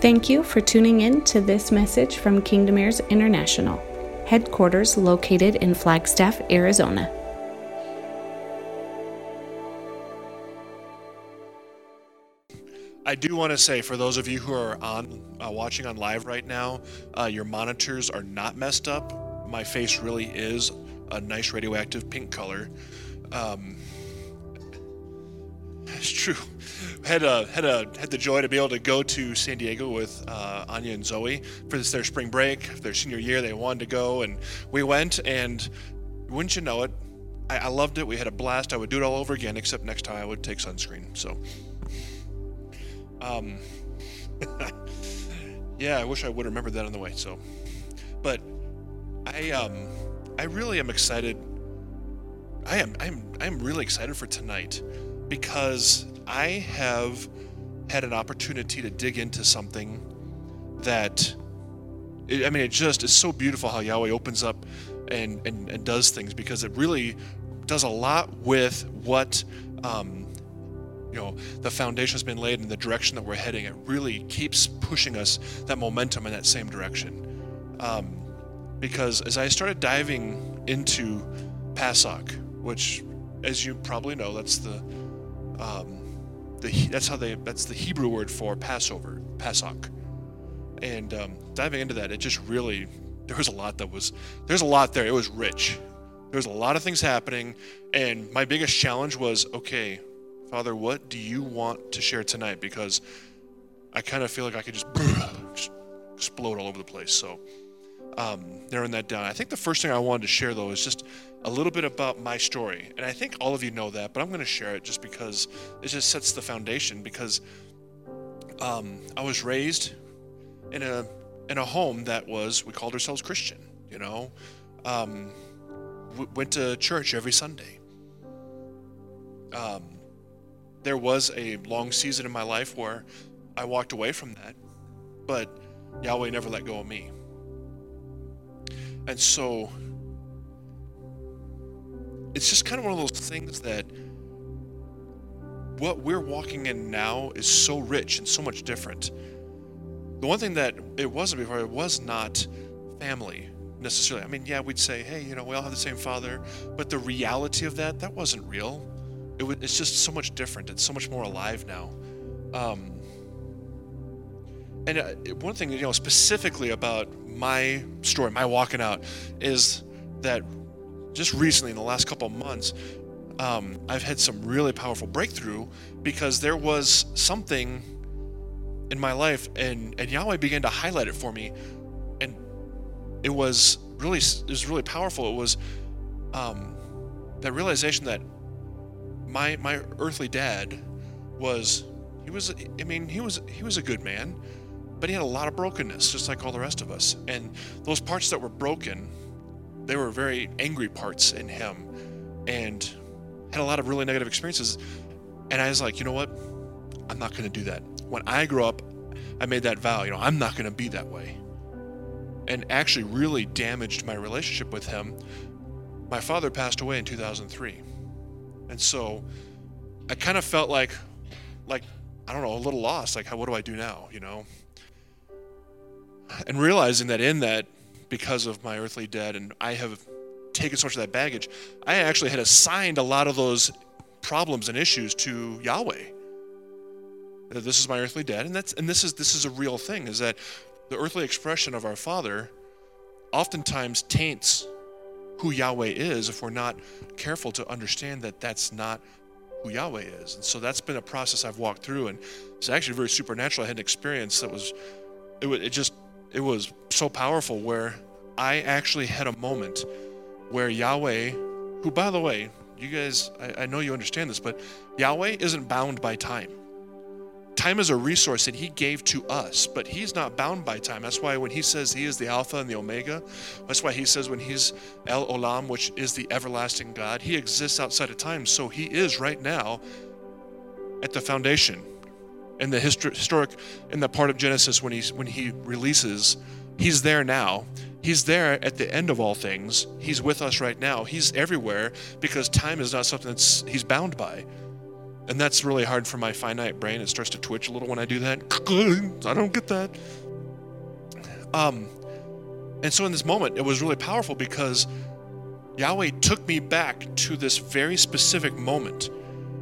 Thank you for tuning in to this message from Kingdom Heirs International, headquarters located in Flagstaff, Arizona. I do want to say for those of you who are on uh, watching on live right now, uh, your monitors are not messed up. My face really is a nice radioactive pink color. Um, it's true. Had a, had a had the joy to be able to go to San Diego with uh, Anya and Zoe for this their spring break, their senior year. They wanted to go, and we went. And wouldn't you know it, I, I loved it. We had a blast. I would do it all over again, except next time I would take sunscreen. So. Um, yeah, I wish I would remember that on the way. So, but I um, I really am excited. I am I'm I'm really excited for tonight because I have had an opportunity to dig into something that I mean it just is so beautiful how Yahweh opens up and and, and does things because it really does a lot with what um, you know the foundation has been laid in the direction that we're heading. It really keeps pushing us that momentum in that same direction. Um, because as i started diving into passock which as you probably know that's the um, the that's how they that's the hebrew word for passover passock and um, diving into that it just really there was a lot that was there's a lot there it was rich there's a lot of things happening and my biggest challenge was okay Father, what do you want to share tonight? Because I kind of feel like I could just, just explode all over the place. So, um, narrowing that down. I think the first thing I wanted to share, though, is just a little bit about my story. And I think all of you know that, but I'm going to share it just because it just sets the foundation. Because um, I was raised in a in a home that was we called ourselves Christian. You know, um, w- went to church every Sunday. Um, there was a long season in my life where I walked away from that, but Yahweh never let go of me. And so it's just kind of one of those things that what we're walking in now is so rich and so much different. The one thing that it wasn't before, it was not family necessarily. I mean, yeah, we'd say, hey, you know, we all have the same father, but the reality of that, that wasn't real it w- it's just so much different. It's so much more alive now. Um, and uh, one thing, you know, specifically about my story, my walking out, is that just recently, in the last couple months, um, I've had some really powerful breakthrough because there was something in my life, and and Yahweh began to highlight it for me, and it was really it was really powerful. It was um, that realization that my my earthly dad was he was I mean he was he was a good man, but he had a lot of brokenness just like all the rest of us. And those parts that were broken, they were very angry parts in him and had a lot of really negative experiences. And I was like, you know what? I'm not going to do that. When I grow up, I made that vow, you know, I'm not going to be that way. And actually really damaged my relationship with him. My father passed away in 2003 and so I kind of felt like, like, I don't know, a little lost. Like, how, what do I do now, you know? And realizing that in that, because of my earthly dead, and I have taken so much of that baggage, I actually had assigned a lot of those problems and issues to Yahweh. That this is my earthly dad, and that's and this is this is a real thing. Is that the earthly expression of our Father oftentimes taints who Yahweh is if we're not careful to understand that that's not who Yahweh is. And so that's been a process I've walked through, and it's actually very supernatural. I had an experience that was, it, it just, it was so powerful where I actually had a moment where Yahweh, who by the way, you guys, I, I know you understand this, but Yahweh isn't bound by time time is a resource that he gave to us, but he's not bound by time. That's why when he says he is the Alpha and the Omega, that's why he says when he's El Olam, which is the everlasting God, he exists outside of time. So he is right now at the foundation. In the historic, in the part of Genesis when he's when he releases, he's there now. He's there at the end of all things. He's with us right now. He's everywhere because time is not something that's he's bound by. And that's really hard for my finite brain. It starts to twitch a little when I do that. I don't get that. Um, and so in this moment, it was really powerful because Yahweh took me back to this very specific moment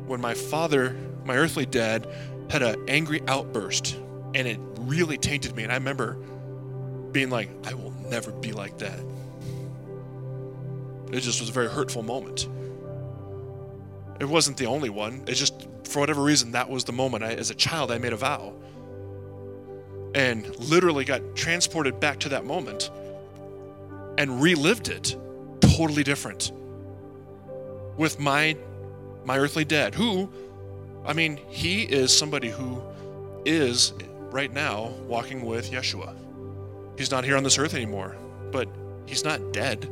when my father, my earthly dad, had an angry outburst and it really tainted me. And I remember being like, I will never be like that. It just was a very hurtful moment. It wasn't the only one. It just, for whatever reason, that was the moment. I, as a child, I made a vow and literally got transported back to that moment and relived it totally different with my my earthly dad who i mean he is somebody who is right now walking with yeshua. He's not here on this earth anymore but he's not dead.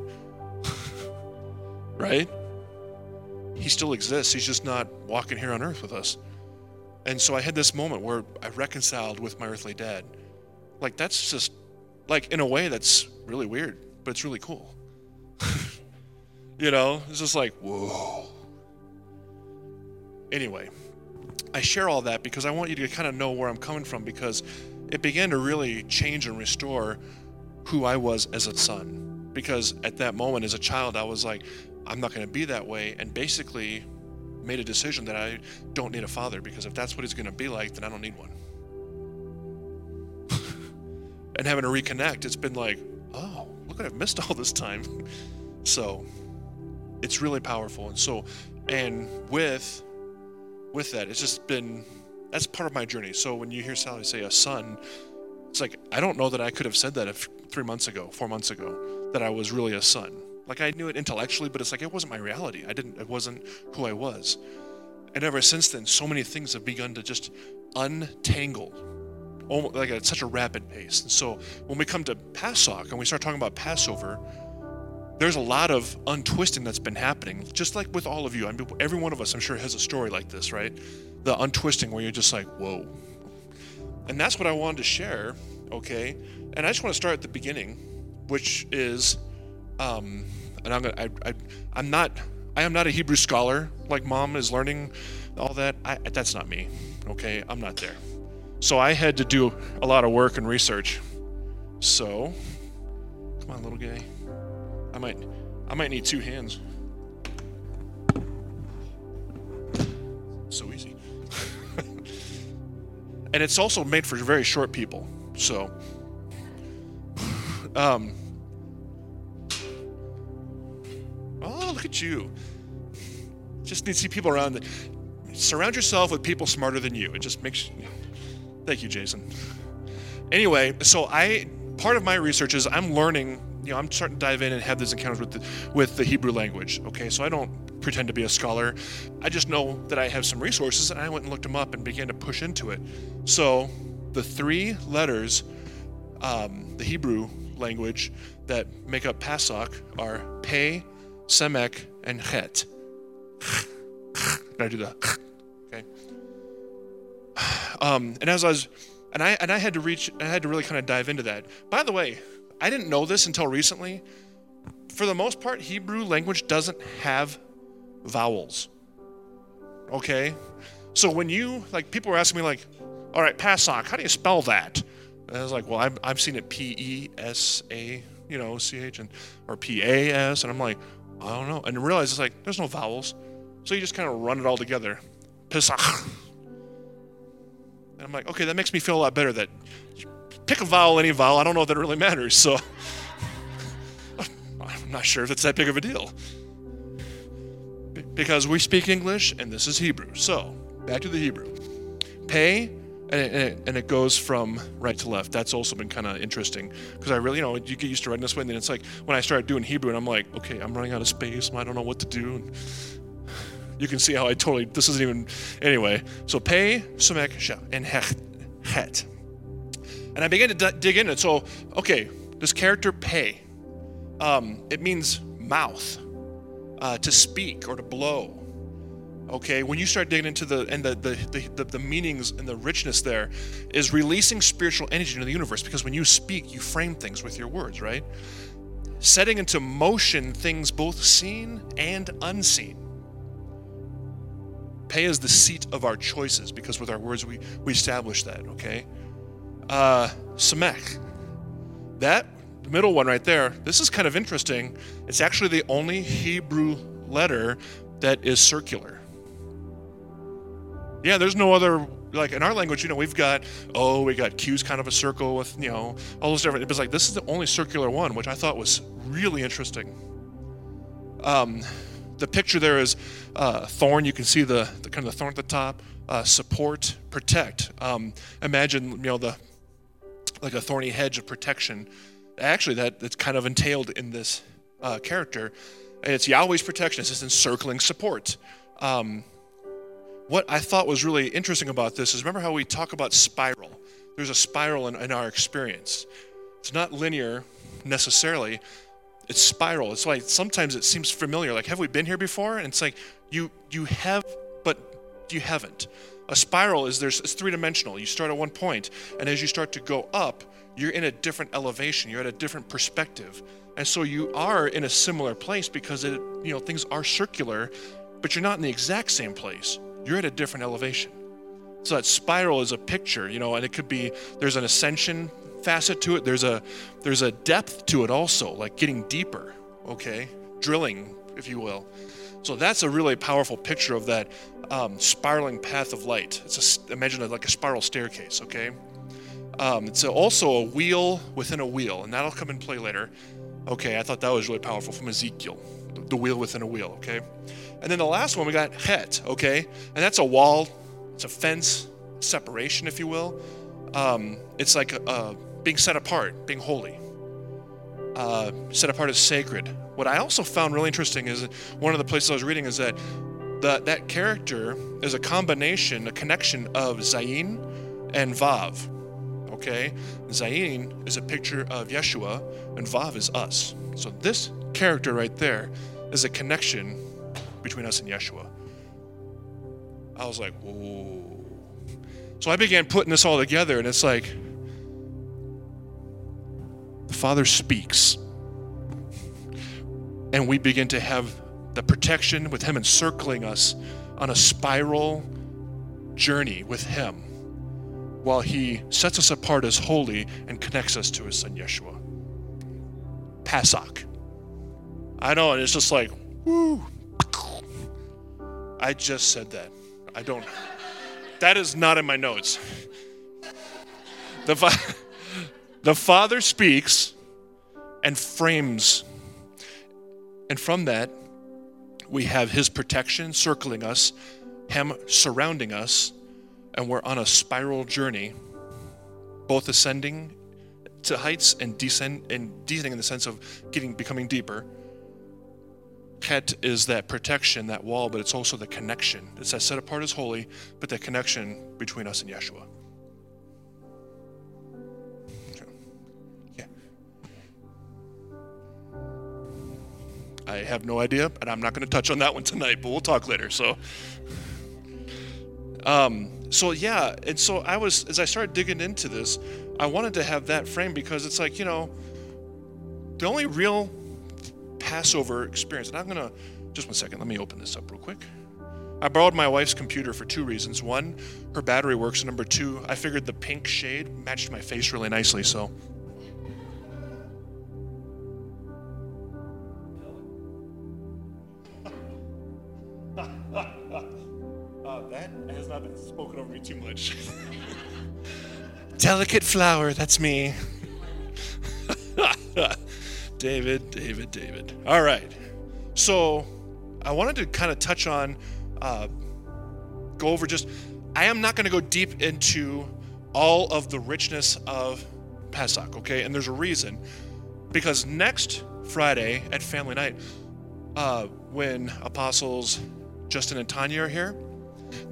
Right? He still exists. He's just not walking here on earth with us. And so i had this moment where i reconciled with my earthly dad. Like that's just like in a way that's really weird but it's really cool. you know, it's just like, whoa. Anyway, I share all that because I want you to kind of know where I'm coming from because it began to really change and restore who I was as a son. Because at that moment, as a child, I was like, I'm not going to be that way, and basically made a decision that I don't need a father because if that's what he's going to be like, then I don't need one. and having to reconnect, it's been like, oh, look what I've missed all this time. so it's really powerful. And so, and with, with that, it's just been, that's part of my journey. So when you hear Sally say a son, it's like, I don't know that I could have said that if three months ago, four months ago, that I was really a son. Like I knew it intellectually, but it's like, it wasn't my reality. I didn't, it wasn't who I was. And ever since then, so many things have begun to just untangle like at such a rapid pace. And so when we come to Passover and we start talking about Passover, there's a lot of untwisting that's been happening, just like with all of you. I mean, every one of us, I'm sure, has a story like this, right? The untwisting where you're just like, whoa. And that's what I wanted to share, okay? And I just want to start at the beginning, which is, um, and I'm gonna, I, I, I'm not, I am not a Hebrew scholar like mom is learning all that. I, that's not me, okay? I'm not there. So I had to do a lot of work and research. So, come on, little guy. I might, I might need two hands. So easy. and it's also made for very short people. So, um, oh, look at you. Just need to see people around. Surround yourself with people smarter than you. It just makes. Thank you, Jason. Anyway, so I part of my research is I'm learning. You know, I'm starting to dive in and have these encounters with the, with the Hebrew language. Okay, so I don't pretend to be a scholar. I just know that I have some resources, and I went and looked them up and began to push into it. So the three letters, um, the Hebrew language that make up Passover are Pe, Semek, and Chet. Can I do that? Okay. Um, and as I was, and I and I had to reach, I had to really kind of dive into that. By the way, I didn't know this until recently. For the most part, Hebrew language doesn't have vowels. Okay, so when you like, people were asking me like, "All right, Passock, how do you spell that?" And I was like, "Well, I've I've seen it P E S A, you know, C H and or P A S," and I'm like, I don't know, and realize it's like there's no vowels, so you just kind of run it all together. Pesach. And I'm like, okay, that makes me feel a lot better that pick a vowel, any vowel. I don't know if that really matters. So I'm not sure if it's that big of a deal. Because we speak English and this is Hebrew. So back to the Hebrew. Pay, and it, and it goes from right to left. That's also been kind of interesting because I really, you know, you get used to writing this way, and then it's like when I started doing Hebrew, and I'm like, okay, I'm running out of space, I don't know what to do. And you can see how I totally, this isn't even, anyway. So pay, sumek, sha, and het. And I began to d- dig into it. So, okay, this character pay, um, it means mouth, uh, to speak or to blow. Okay, when you start digging into the and the, the the, the meanings and the richness there is releasing spiritual energy into the universe because when you speak, you frame things with your words, right? Setting into motion things both seen and unseen Pay is the seat of our choices because with our words we, we establish that, okay? Uh, Samek. That middle one right there, this is kind of interesting. It's actually the only Hebrew letter that is circular. Yeah, there's no other like in our language, you know, we've got oh, we got Q's kind of a circle with you know all those different. It was like this is the only circular one, which I thought was really interesting. Um, the picture there is uh, thorn. You can see the, the kind of the thorn at the top. Uh, support, protect. Um, imagine you know the like a thorny hedge of protection. Actually, that that's kind of entailed in this uh, character. And it's Yahweh's protection. It's this encircling support. Um, what I thought was really interesting about this is remember how we talk about spiral? There's a spiral in, in our experience. It's not linear necessarily, it's spiral. It's like sometimes it seems familiar. Like, have we been here before? And it's like you you have, but you haven't. A spiral is there's it's three dimensional. You start at one point, and as you start to go up, you're in a different elevation. You're at a different perspective, and so you are in a similar place because it you know things are circular, but you're not in the exact same place you're at a different elevation. So that spiral is a picture, you know, and it could be there's an ascension facet to it. There's a there's a depth to it also, like getting deeper, okay? Drilling, if you will. So that's a really powerful picture of that um, spiraling path of light. It's a, imagine it like a spiral staircase, okay? Um, it's a, also a wheel within a wheel, and that'll come in play later. Okay, I thought that was really powerful from Ezekiel, the wheel within a wheel, okay? And then the last one we got het, okay? And that's a wall, it's a fence, separation, if you will. Um, it's like uh, being set apart, being holy, uh, set apart as sacred. What I also found really interesting is one of the places I was reading is that the, that character is a combination, a connection of Zayin and Vav. Okay? Zayin is a picture of Yeshua, and Vav is us. So this character right there is a connection between us and Yeshua. I was like, whoa. So I began putting this all together, and it's like the Father speaks, and we begin to have the protection with Him encircling us on a spiral journey with Him while He sets us apart as holy and connects us to His Son Yeshua. Passock. I know, and it's just like, woo. I just said that. I don't. That is not in my notes. The, the Father speaks and frames. And from that, we have His protection circling us, Him surrounding us, and we're on a spiral journey, both ascending to heights and descend and descending in the sense of getting becoming deeper Ket is that protection, that wall, but it's also the connection. It's that set apart as holy, but the connection between us and Yeshua. I have no idea, and I'm not going to touch on that one tonight, but we'll talk later. So, um, so yeah, and so I was as I started digging into this, I wanted to have that frame because it's like you know, the only real Passover experience. And I'm to, just one second, let me open this up real quick. I borrowed my wife's computer for two reasons. One, her battery works. And number two, I figured the pink shade matched my face really nicely. So. That has not been spoken over me too much. Delicate flower, that's me. David, David, David. All right. So I wanted to kind of touch on, uh, go over just, I am not going to go deep into all of the richness of Pesach, okay? And there's a reason. Because next Friday at Family Night, uh, when Apostles Justin and Tanya are here,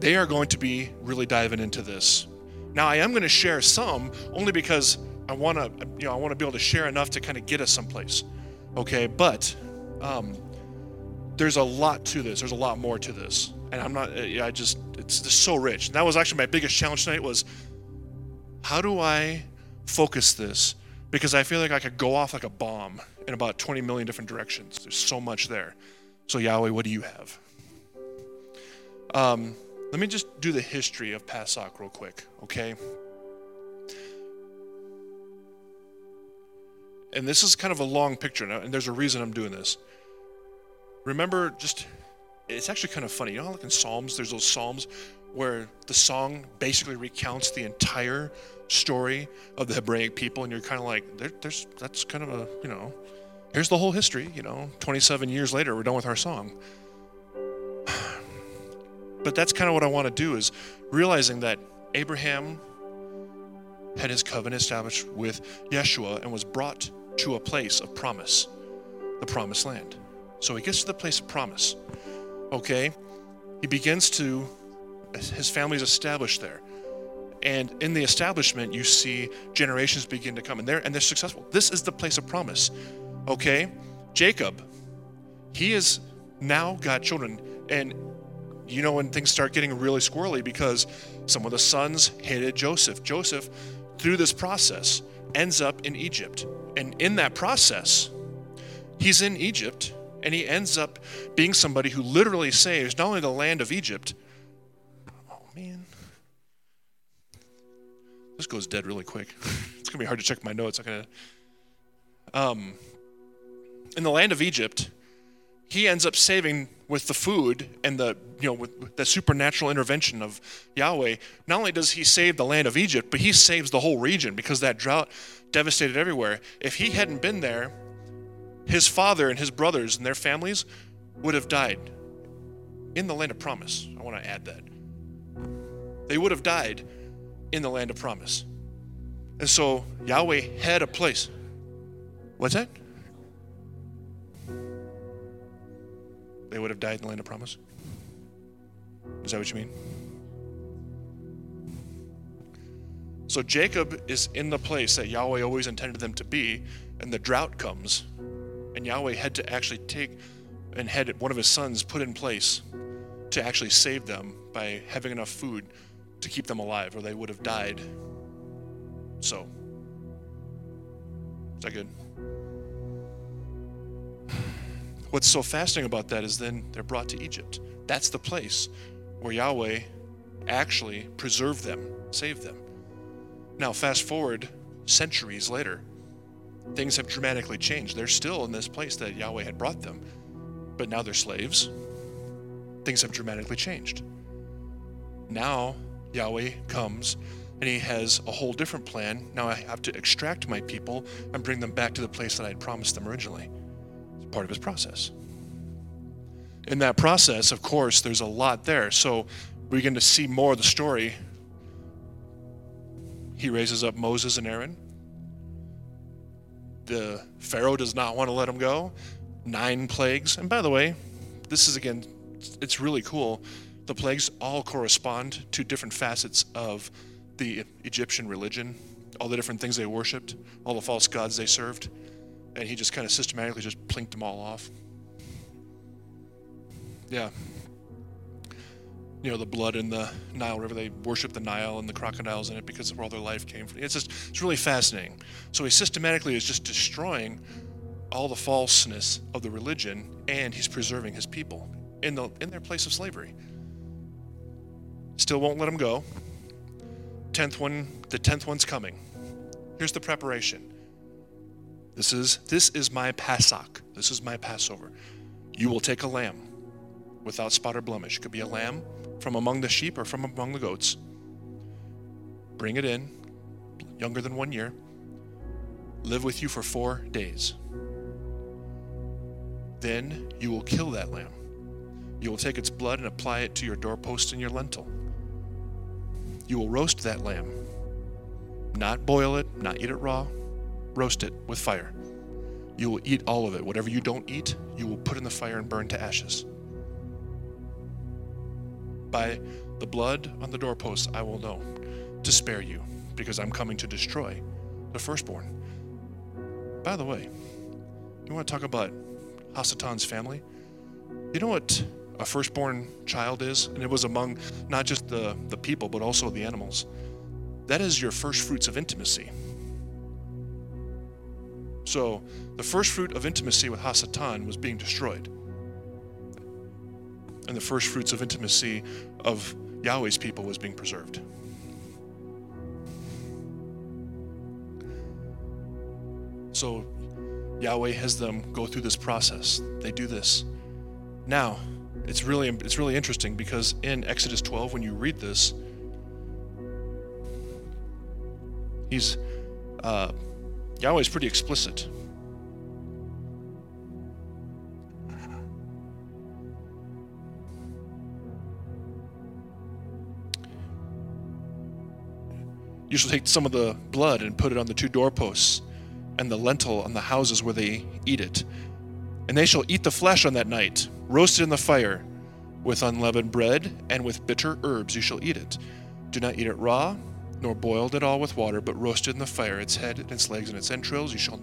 they are going to be really diving into this. Now, I am going to share some only because I want to, you know, I want to be able to share enough to kind of get us someplace. Okay, but um, there's a lot to this. There's a lot more to this, and I'm not. I just, it's just so rich. And that was actually my biggest challenge tonight was, how do I focus this? Because I feel like I could go off like a bomb in about 20 million different directions. There's so much there. So Yahweh, what do you have? Um, let me just do the history of Passock real quick, okay? And this is kind of a long picture, and there's a reason I'm doing this. Remember, just it's actually kind of funny. You know, like in Psalms, there's those Psalms where the song basically recounts the entire story of the Hebraic people, and you're kind of like, there, there's that's kind of a you know, here's the whole history. You know, 27 years later, we're done with our song. But that's kind of what I want to do is realizing that Abraham had his covenant established with Yeshua and was brought to a place of promise, the promised land. So he gets to the place of promise. Okay? He begins to, his family's established there. And in the establishment, you see generations begin to come, and they're, and they're successful. This is the place of promise. Okay? Jacob, he has now got children, and you know when things start getting really squirrely because some of the sons hated Joseph. Joseph, through this process, ends up in Egypt. And in that process, he's in Egypt and he ends up being somebody who literally saves not only the land of Egypt. Oh, man. This goes dead really quick. it's to be hard to check my notes. I'm to. Um, in the land of Egypt, he ends up saving with the food and the you know with the supernatural intervention of Yahweh. Not only does he save the land of Egypt, but he saves the whole region because that drought devastated everywhere. If he hadn't been there, his father and his brothers and their families would have died in the land of promise. I want to add that. They would have died in the land of promise. And so Yahweh had a place. What's that? They would have died in the land of promise? Is that what you mean? So Jacob is in the place that Yahweh always intended them to be, and the drought comes, and Yahweh had to actually take and had one of his sons put in place to actually save them by having enough food to keep them alive, or they would have died. So, is that good? What's so fascinating about that is then they're brought to Egypt. That's the place where Yahweh actually preserved them, saved them. Now, fast forward centuries later, things have dramatically changed. They're still in this place that Yahweh had brought them, but now they're slaves. Things have dramatically changed. Now, Yahweh comes and he has a whole different plan. Now I have to extract my people and bring them back to the place that I had promised them originally part of his process. In that process, of course, there's a lot there. So we begin to see more of the story. He raises up Moses and Aaron. The Pharaoh does not want to let him go. Nine plagues. And by the way, this is again, it's really cool. The plagues all correspond to different facets of the Egyptian religion, all the different things they worshiped, all the false gods they served and he just kind of systematically just plinked them all off. Yeah. You know, the blood in the Nile River, they worship the Nile and the crocodiles in it because of where all their life came from. It's just, it's really fascinating. So he systematically is just destroying all the falseness of the religion and he's preserving his people in, the, in their place of slavery. Still won't let them go. Tenth one, the tenth one's coming. Here's the preparation. This is this is my Passock. This is my Passover. You will take a lamb without spot or blemish. It could be a lamb from among the sheep or from among the goats. Bring it in, younger than one year. Live with you for four days. Then you will kill that lamb. You will take its blood and apply it to your doorpost and your lintel. You will roast that lamb. Not boil it, not eat it raw, roast it with fire. You will eat all of it. Whatever you don't eat, you will put in the fire and burn to ashes. By the blood on the doorposts, I will know to spare you, because I'm coming to destroy the firstborn. By the way, you want to talk about Hasatan's family? You know what a firstborn child is? And it was among not just the, the people, but also the animals. That is your first fruits of intimacy. So the first fruit of intimacy with Hasatan was being destroyed. and the first fruits of intimacy of Yahweh's people was being preserved. So Yahweh has them go through this process. They do this. Now, it's really it's really interesting because in Exodus 12 when you read this he's uh, Yahweh's pretty explicit. You shall take some of the blood and put it on the two doorposts and the lintel on the houses where they eat it. And they shall eat the flesh on that night, roasted in the fire. With unleavened bread and with bitter herbs you shall eat it. Do not eat it raw, nor boiled at all with water, but roasted in the fire, its head and its legs and its entrails. You shall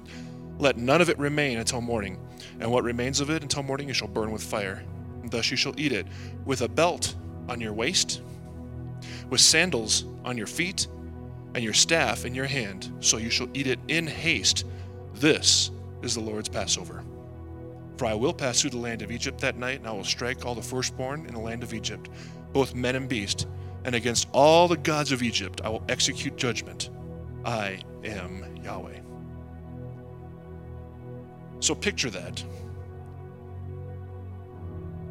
let none of it remain until morning, and what remains of it until morning you shall burn with fire. And thus you shall eat it, with a belt on your waist, with sandals on your feet, and your staff in your hand. So you shall eat it in haste. This is the Lord's Passover. For I will pass through the land of Egypt that night, and I will strike all the firstborn in the land of Egypt, both men and beast, and against all the gods of Egypt I will execute judgment. I am Yahweh. So picture that.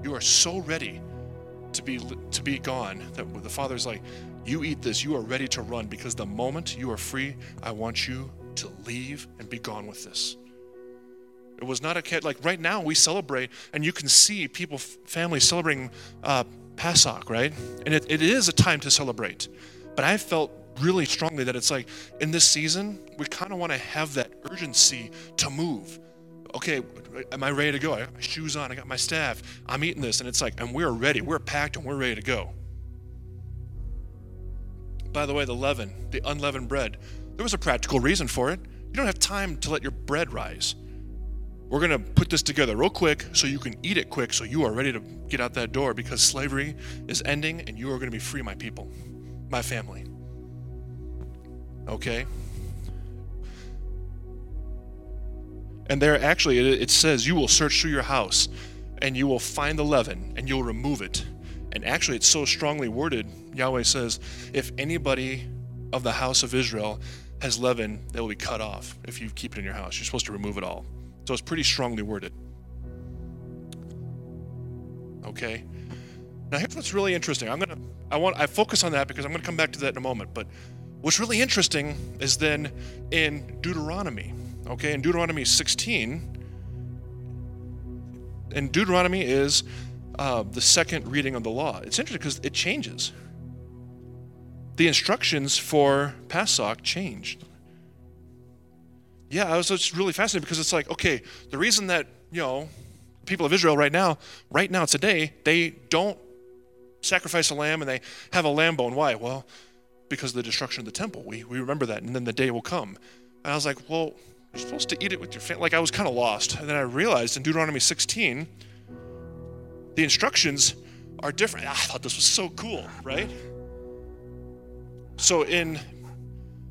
You are so ready to be to be gone that the father's like, you eat this, you are ready to run because the moment you are free, I want you to leave and be gone with this. It was not a like right now we celebrate, and you can see people, families celebrating uh, Passoc, right? And it, it is a time to celebrate. But I felt really strongly that it's like in this season, we kind of want to have that urgency to move. Okay, am I ready to go? I got my shoes on, I got my staff, I'm eating this, and it's like, and we're ready, we're packed, and we're ready to go. By the way, the leaven, the unleavened bread, there was a practical reason for it. You don't have time to let your bread rise. We're going to put this together real quick so you can eat it quick so you are ready to get out that door because slavery is ending and you are going to be free, my people, my family. Okay? And there actually, it, says, You will search through your house and you will find the leaven and you'll remove it. And actually, it's so strongly worded. Yahweh says, If anybody of the house of Israel has leaven, they will be cut off if you keep it in your house. You're supposed to remove it all. So it's pretty strongly worded. Okay. Now here's what's really interesting. I'm gonna I want I focus on that because I'm gonna come back to that in a moment. But what's really interesting is then in Deuteronomy. Okay, in Deuteronomy 16. And Deuteronomy is uh, the second reading of the law. It's interesting because it changes. The instructions for Passoc changed yeah, I was just really fascinated because it's like, okay, the reason that, you know, people of Israel right now, right now today, they don't sacrifice a lamb and they have a lamb bone. Why? Well, because of the destruction of the temple. We, we remember that, and then the day will come. And I was like, well, you're supposed to eat it with your family. Like, I was kind of lost. And then I realized in Deuteronomy 16, the instructions are different. Ah, I thought this was so cool, right? So in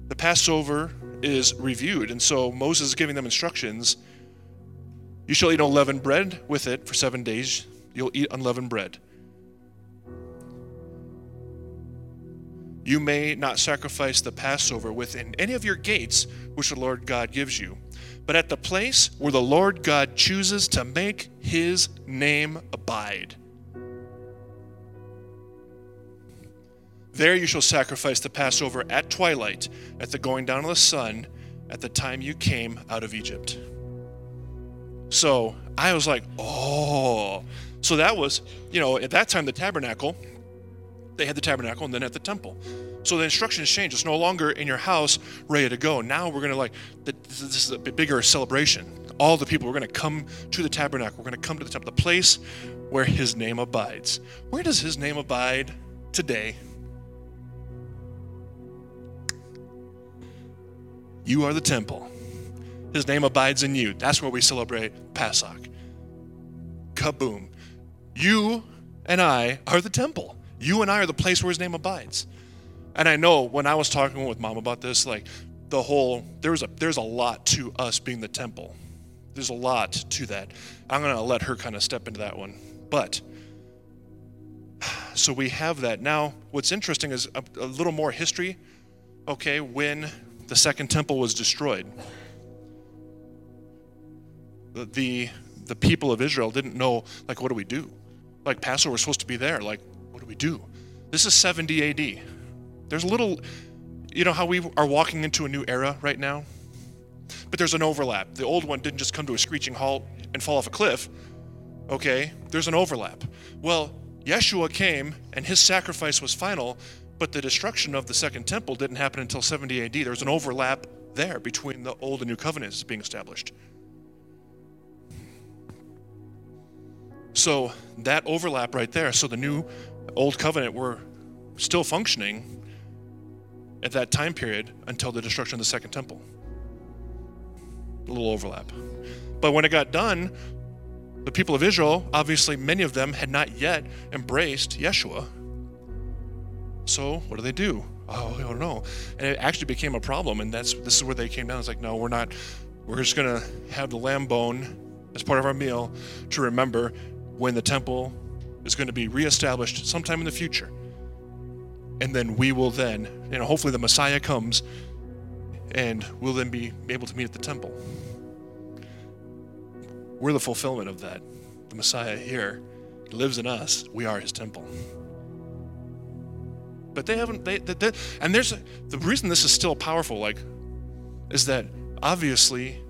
the Passover is reviewed. And so Moses is giving them instructions. You shall eat unleavened bread with it for seven days. You'll eat unleavened bread. You may not sacrifice the Passover within any of your gates, which the Lord God gives you, but at the place where the Lord God chooses to make his name abide. There you shall sacrifice the Passover at twilight, at the going down of the sun, at the time you came out of Egypt. So I was like, oh. So that was, you know, at that time, the tabernacle, they had the tabernacle and then at the temple. So the instructions changed. It's no longer in your house, ready to go. Now we're going to like, this is a bigger celebration. All the people, we're going to come to the tabernacle. We're going to come to the temple, the place where his name abides. Where does his name abide today? You are the temple. His name abides in you. That's where we celebrate Passoc. Kaboom. You and I are the temple. You and I are the place where his name abides. And I know when I was talking with mom about this, like the whole there's a there's a lot to us being the temple. There's a lot to that. I'm gonna let her kind of step into that one. But so we have that. Now, what's interesting is a, a little more history. Okay, when the second temple was destroyed, the, the the people of Israel didn't know like what do we do? Like Passover was supposed to be there. Like what do we do? This is 70 AD. There's a little, you know how we are walking into a new era right now? But there's an overlap. The old one didn't just come to a screeching halt and fall off a cliff. Okay, there's an overlap. Well, Yeshua came and his sacrifice was final, but the destruction of the second temple didn't happen until 70 AD. There's an overlap there between the old and new covenants being established. So that overlap right there, so the new old covenant were still functioning at that time period until the destruction of the second temple. A little overlap. But when it got done, the people of Israel, obviously, many of them had not yet embraced Yeshua. So, what do they do? Oh, I don't know. And it actually became a problem, and that's this is where they came down. It's like, no, we're not. We're just gonna have the lamb bone as part of our meal to remember when the temple is going to be reestablished sometime in the future. And then we will then, you know, hopefully the Messiah comes and we'll then be able to meet at the temple. We're the fulfillment of that. The Messiah here lives in us. We are his temple. But they haven't, they, they, they and there's the reason this is still powerful, like, is that obviously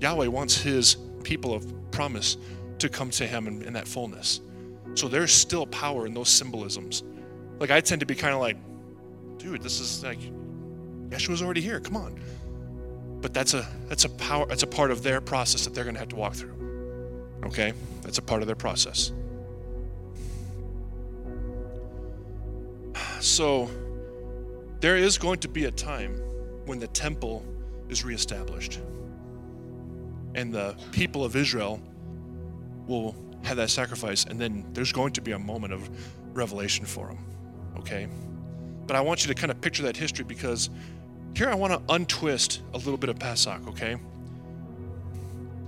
Yahweh wants his people of promise to come to him in, in that fullness. So there's still power in those symbolisms. Like I tend to be kind of like, dude, this is like Yeshua's already here. Come on. But that's a that's a power that's a part of their process that they're going to have to walk through. Okay? That's a part of their process. So there is going to be a time when the temple is reestablished. And the people of Israel will have that sacrifice, and then there's going to be a moment of revelation for them. Okay? But I want you to kind of picture that history because here I want to untwist a little bit of Pesach, okay?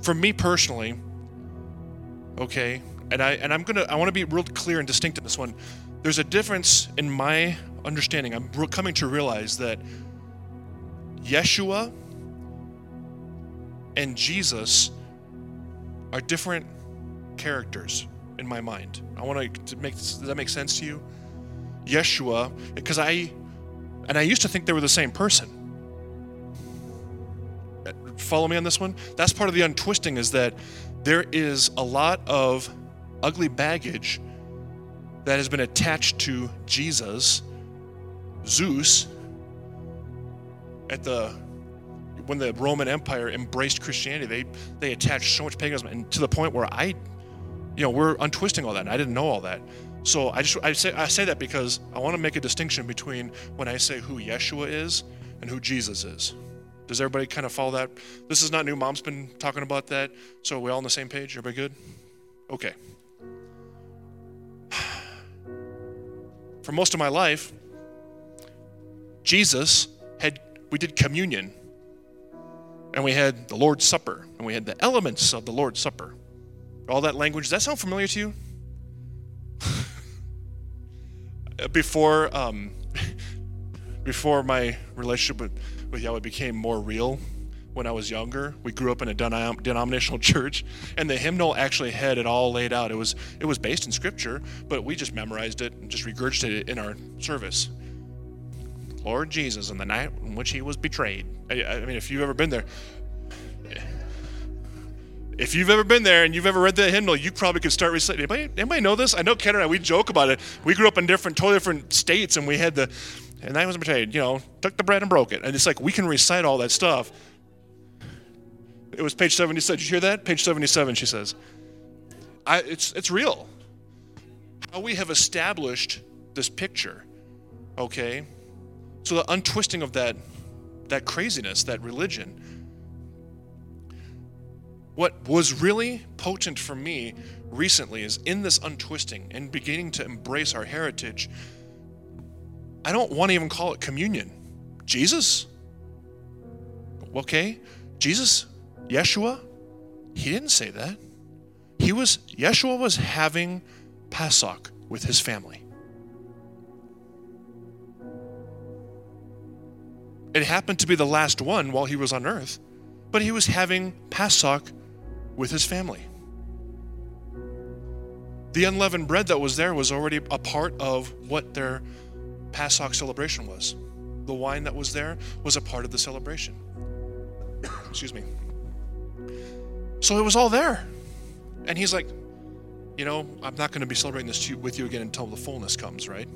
For me personally, okay, and I and I'm gonna I want to be real clear and distinct in this one. There's a difference in my understanding. I'm coming to realize that Yeshua and Jesus are different characters in my mind. I want to make does that make sense to you? Yeshua, because I and I used to think they were the same person. Follow me on this one? That's part of the untwisting is that there is a lot of ugly baggage that has been attached to Jesus, Zeus, at the when the Roman Empire embraced Christianity, they they attached so much paganism and to the point where I you know, we're untwisting all that. And I didn't know all that. So I just I say I say that because I want to make a distinction between when I say who Yeshua is and who Jesus is. Does everybody kind of follow that? This is not new. Mom's been talking about that. So are we all on the same page? Everybody good? Okay. For most of my life, Jesus had we did communion. And we had the Lord's Supper, and we had the elements of the Lord's Supper all that language. Does that sound familiar to you? before um, before my relationship with, with Yahweh became more real when I was younger, we grew up in a denominational church, and the hymnal actually had it all laid out. It was it was based in scripture, but we just memorized it and just regurgitated it in our service. Lord Jesus, on the night in which he was betrayed. I, I mean, if you've ever been there, if you've ever been there and you've ever read the hymnal, you probably could start reciting. Anybody, anybody know this? I know Ken and I, we joke about it. We grew up in different, totally different states, and we had the, and I was betrayed, you know, took the bread and broke it. And it's like we can recite all that stuff. It was page 77. Did you hear that? Page 77, she says. I, it's, it's real. How we have established this picture, okay? So the untwisting of that, that craziness, that religion, what was really potent for me recently is in this untwisting and beginning to embrace our heritage. I don't want to even call it communion. Jesus? Okay, Jesus, Yeshua, he didn't say that. He was, Yeshua was having Pesach with his family. It happened to be the last one while he was on earth, but he was having Passover with his family. The unleavened bread that was there was already a part of what their Passover celebration was. The wine that was there was a part of the celebration. Excuse me. So it was all there. And he's like, you know, I'm not going to be celebrating this with you again until the fullness comes, right?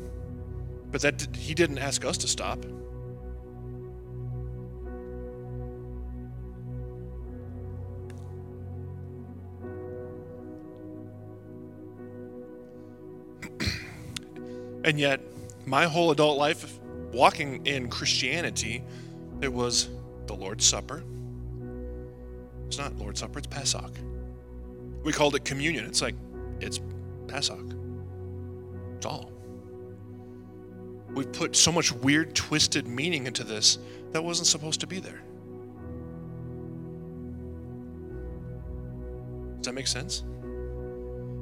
But that he didn't ask us to stop. and yet, my whole adult life, walking in Christianity, it was the Lord's Supper. It's not Lord's Supper, it's Passover. We called it communion. It's like, it's Passover. It's all. We've put so much weird, twisted meaning into this that wasn't supposed to be there. Does that make sense?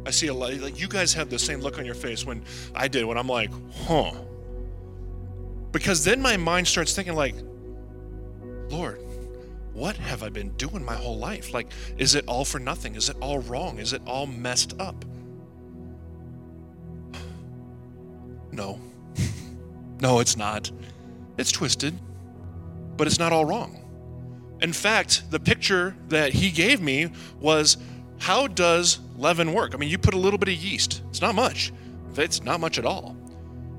I see a lot, like you guys have the same look on your face when I did, when I'm like, huh. Because then my mind starts thinking, like, Lord, what have I been doing my whole life? Like, is it all for nothing? Is it all wrong? Is it all messed up? No. no, it's not. It's twisted, but it's not all wrong. In fact, the picture that he gave me was how does leaven work? I mean, you put a little bit of yeast, it's not much. It's not much at all.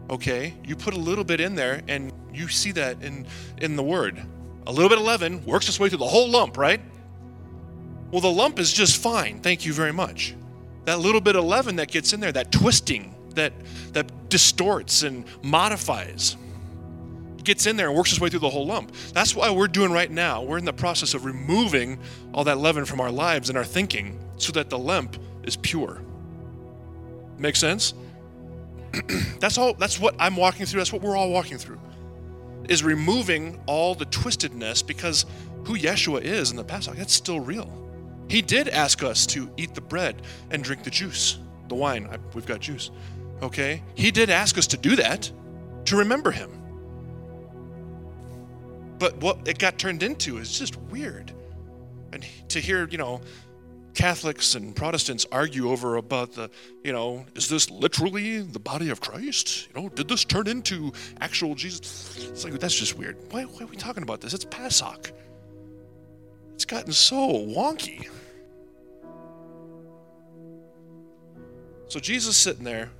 Okay? You put a little bit in there, and you see that in, in the word. A little bit of leaven works its way through the whole lump, right? Well, the lump is just fine. Thank you very much. That little bit of leaven that gets in there, that twisting, that that distorts and modifies, gets in there and works its way through the whole lump. That's why we're doing right now. We're in the process of removing all that leaven from our lives and our thinking so that the lump is pure. Make sense? that's all that's what I'm walking through. That's what we're all walking through is removing all the twistedness because who Yeshua is in the Passover, that's still real. He did ask us to eat the bread and drink the juice, the wine. I, we've got juice. Okay? He did ask us to do that, to remember him. But what it got turned into is just weird. And to hear, you know, Catholics and Protestants argue over about the, you know, is this literally the body of Christ? You know, did this turn into actual Jesus? It's like, that's just weird. Why, why are we talking about this? It's Passover. It's gotten so wonky. So Jesus sitting there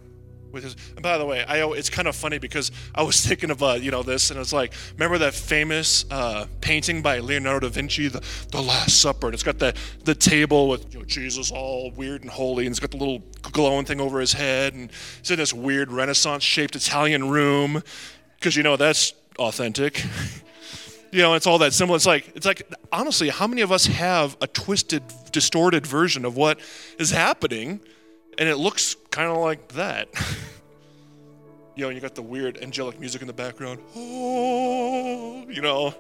his. And by the way, I it's kind of funny because I was thinking of uh, you know this, and it's like remember that famous uh, painting by Leonardo da Vinci, the, the Last Supper. And it's got the the table with you know, Jesus all weird and holy, and it's got the little glowing thing over his head, and it's in this weird Renaissance-shaped Italian room, because you know that's authentic. you know, it's all that simple. It's like, it's like, honestly, how many of us have a twisted, distorted version of what is happening and it looks kind of like that. you know, you got the weird angelic music in the background. Oh, you know,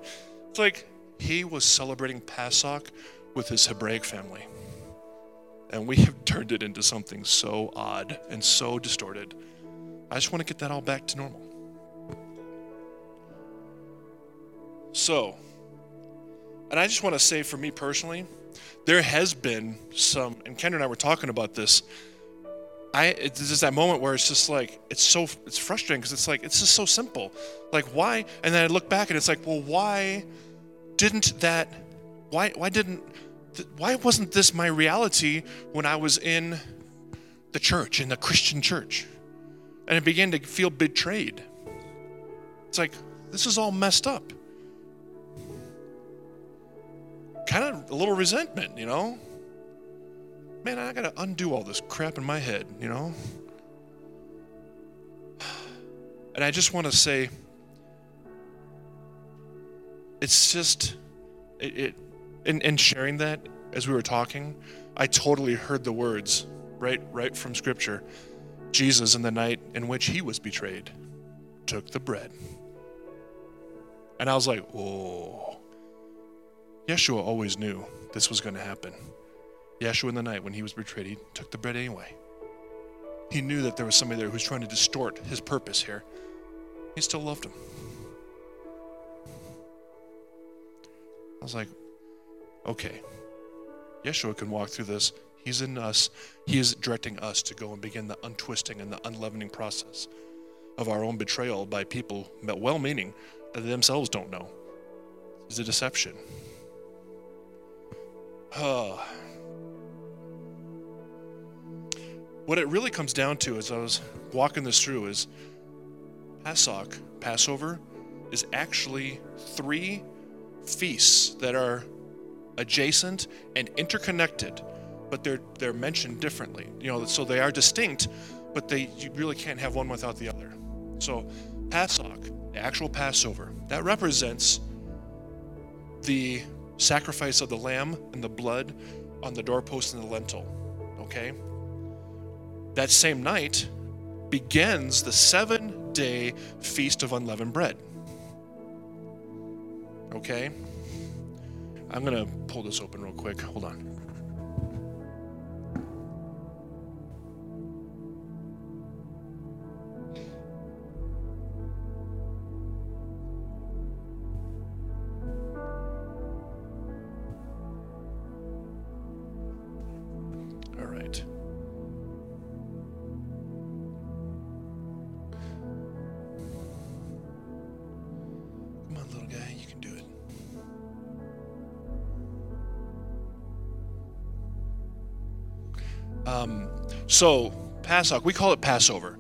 it's like he was celebrating Passover with his Hebraic family. And we have turned it into something so odd and so distorted. I just want to get that all back to normal. So, and I just want to say for me personally, there has been some, and Kendra and I were talking about this I it's just that moment where it's just like it's so it's frustrating because it's like it's just so simple. Like why? And then I look back and it's like, well, why didn't that? Why why didn't? Why wasn't this my reality when I was in the church in the Christian church? And I began to feel betrayed. It's like this is all messed up. Kind of a little resentment, you know man, I got to undo all this crap in my head, you know? And I just want to say, it's just, it, it in, in sharing that as we were talking, I totally heard the words right, right from Scripture. Jesus, in the night in which he was betrayed, took the bread. And I was like, oh. Yeshua always knew this was going to happen. Yeshua in the night when he was betrayed, he took the bread anyway. he knew that there was somebody there who was trying to distort his purpose here. He still loved him. I was like, okay, Yeshua can walk through this. He's in us. He is directing us to go and begin the untwisting and the unleavening process of our own betrayal by people well meaning that they themselves don't know. It's a deception. Uh, what it really comes down to as I was walking this through is Passover, Passover is actually three feasts that are adjacent and interconnected, but they're they're mentioned differently. You know, so they are distinct, but they you really can't have one without the other. So Passover, the actual Passover, that represents the sacrifice of the lamb and the blood on the doorpost and the lintel. Okay? That same night begins the seven day feast of unleavened bread. Okay? I'm going to pull this open real quick. Hold on. Um, so, Passover, we call it Passover.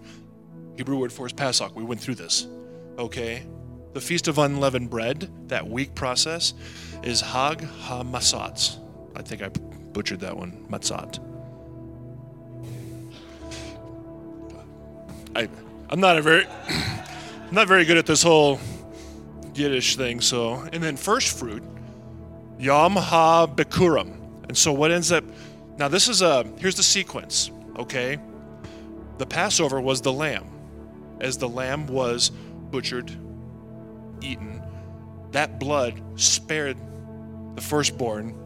Hebrew word for is Passover. We went through this. Okay? The Feast of Unleavened Bread, that week process, is Hag HaMatzot. I think I butchered that one. Matzot. I, I'm not a very, not very good at this whole Yiddish thing. So, and then first fruit, Yom Ha Bikurim. And so what ends up, now this is a, here's the sequence, okay? The Passover was the lamb. As the lamb was butchered, eaten, that blood spared the firstborn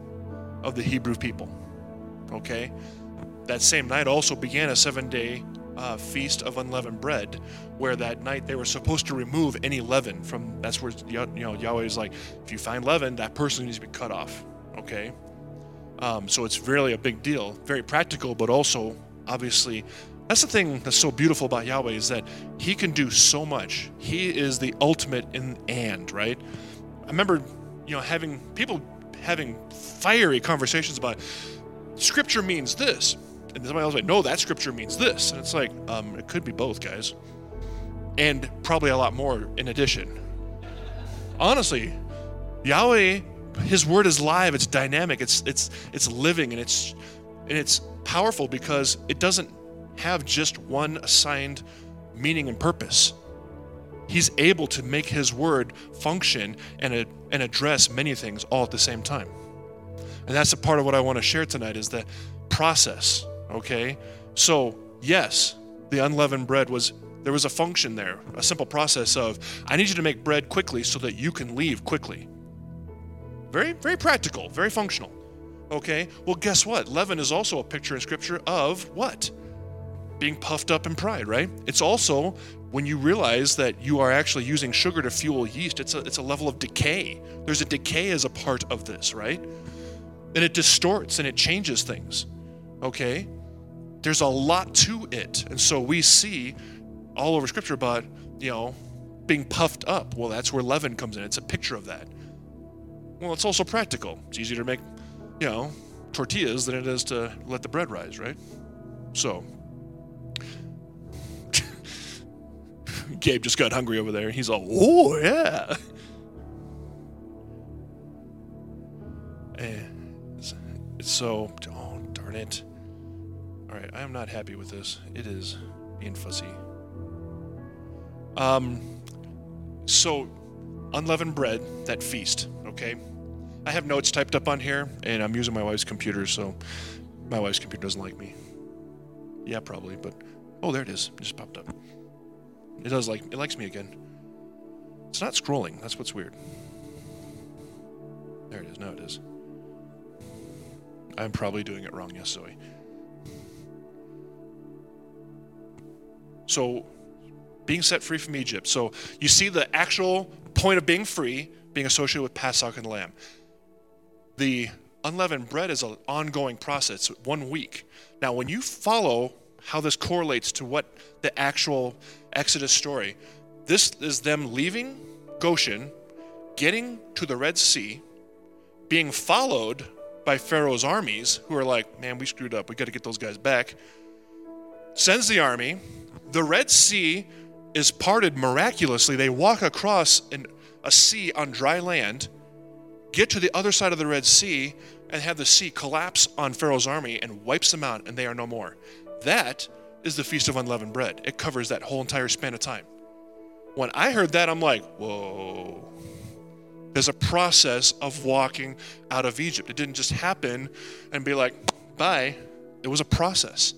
of the Hebrew people, okay? That same night also began a seven day uh, feast of unleavened bread, where that night they were supposed to remove any leaven from. That's where you know Yahweh is like, if you find leaven, that person needs to be cut off. Okay, um, so it's really a big deal, very practical, but also obviously. That's the thing that's so beautiful about Yahweh is that He can do so much. He is the ultimate in and right. I remember, you know, having people having fiery conversations about Scripture means this, and somebody else like, no, that scripture means this. And it's like, um, it could be both, guys. And probably a lot more in addition. Honestly, Yahweh, his word is live, it's dynamic, it's it's it's living and it's and it's powerful because it doesn't have just one assigned meaning and purpose. He's able to make his word function and, a, and address many things all at the same time. And that's a part of what I want to share tonight is the process Okay? So, yes, the unleavened bread was there was a function there, a simple process of I need you to make bread quickly so that you can leave quickly. Very very practical, very functional. Okay? Well, guess what? Leaven is also a picture in scripture of what? Being puffed up in pride, right? It's also when you realize that you are actually using sugar to fuel yeast, it's a, it's a level of decay. There's a decay as a part of this, right? And it distorts and it changes things. Okay? there's a lot to it. And so we see all over scripture about, you know, being puffed up. Well, that's where leaven comes in. It's a picture of that. Well, it's also practical. It's easier to make, you know, tortillas than it is to let the bread rise, right? So, Gabe just got hungry over there. He's all, oh, yeah. And so, oh, darn it. All right, I am not happy with this. It is being fussy. Um, so unleavened bread, that feast. Okay, I have notes typed up on here, and I'm using my wife's computer, so my wife's computer doesn't like me. Yeah, probably, but oh, there it is. It just popped up. It does like it likes me again. It's not scrolling. That's what's weird. There it is. Now it is. I'm probably doing it wrong. Yes, Zoe. So, being set free from Egypt. So, you see the actual point of being free being associated with Passover and the Lamb. The unleavened bread is an ongoing process, one week. Now, when you follow how this correlates to what the actual Exodus story, this is them leaving Goshen, getting to the Red Sea, being followed by Pharaoh's armies, who are like, man, we screwed up. We got to get those guys back. Sends the army. The Red Sea is parted miraculously. They walk across an, a sea on dry land, get to the other side of the Red Sea, and have the sea collapse on Pharaoh's army and wipes them out, and they are no more. That is the Feast of Unleavened Bread. It covers that whole entire span of time. When I heard that, I'm like, whoa. There's a process of walking out of Egypt. It didn't just happen and be like, bye. It was a process.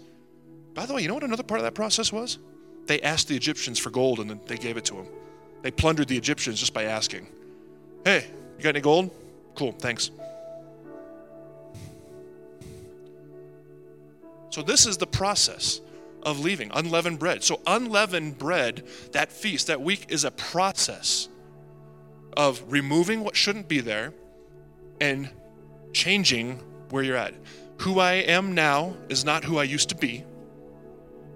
By the way, you know what another part of that process was? They asked the Egyptians for gold and then they gave it to them. They plundered the Egyptians just by asking, hey, you got any gold? Cool, thanks. So, this is the process of leaving unleavened bread. So, unleavened bread, that feast, that week, is a process of removing what shouldn't be there and changing where you're at. Who I am now is not who I used to be,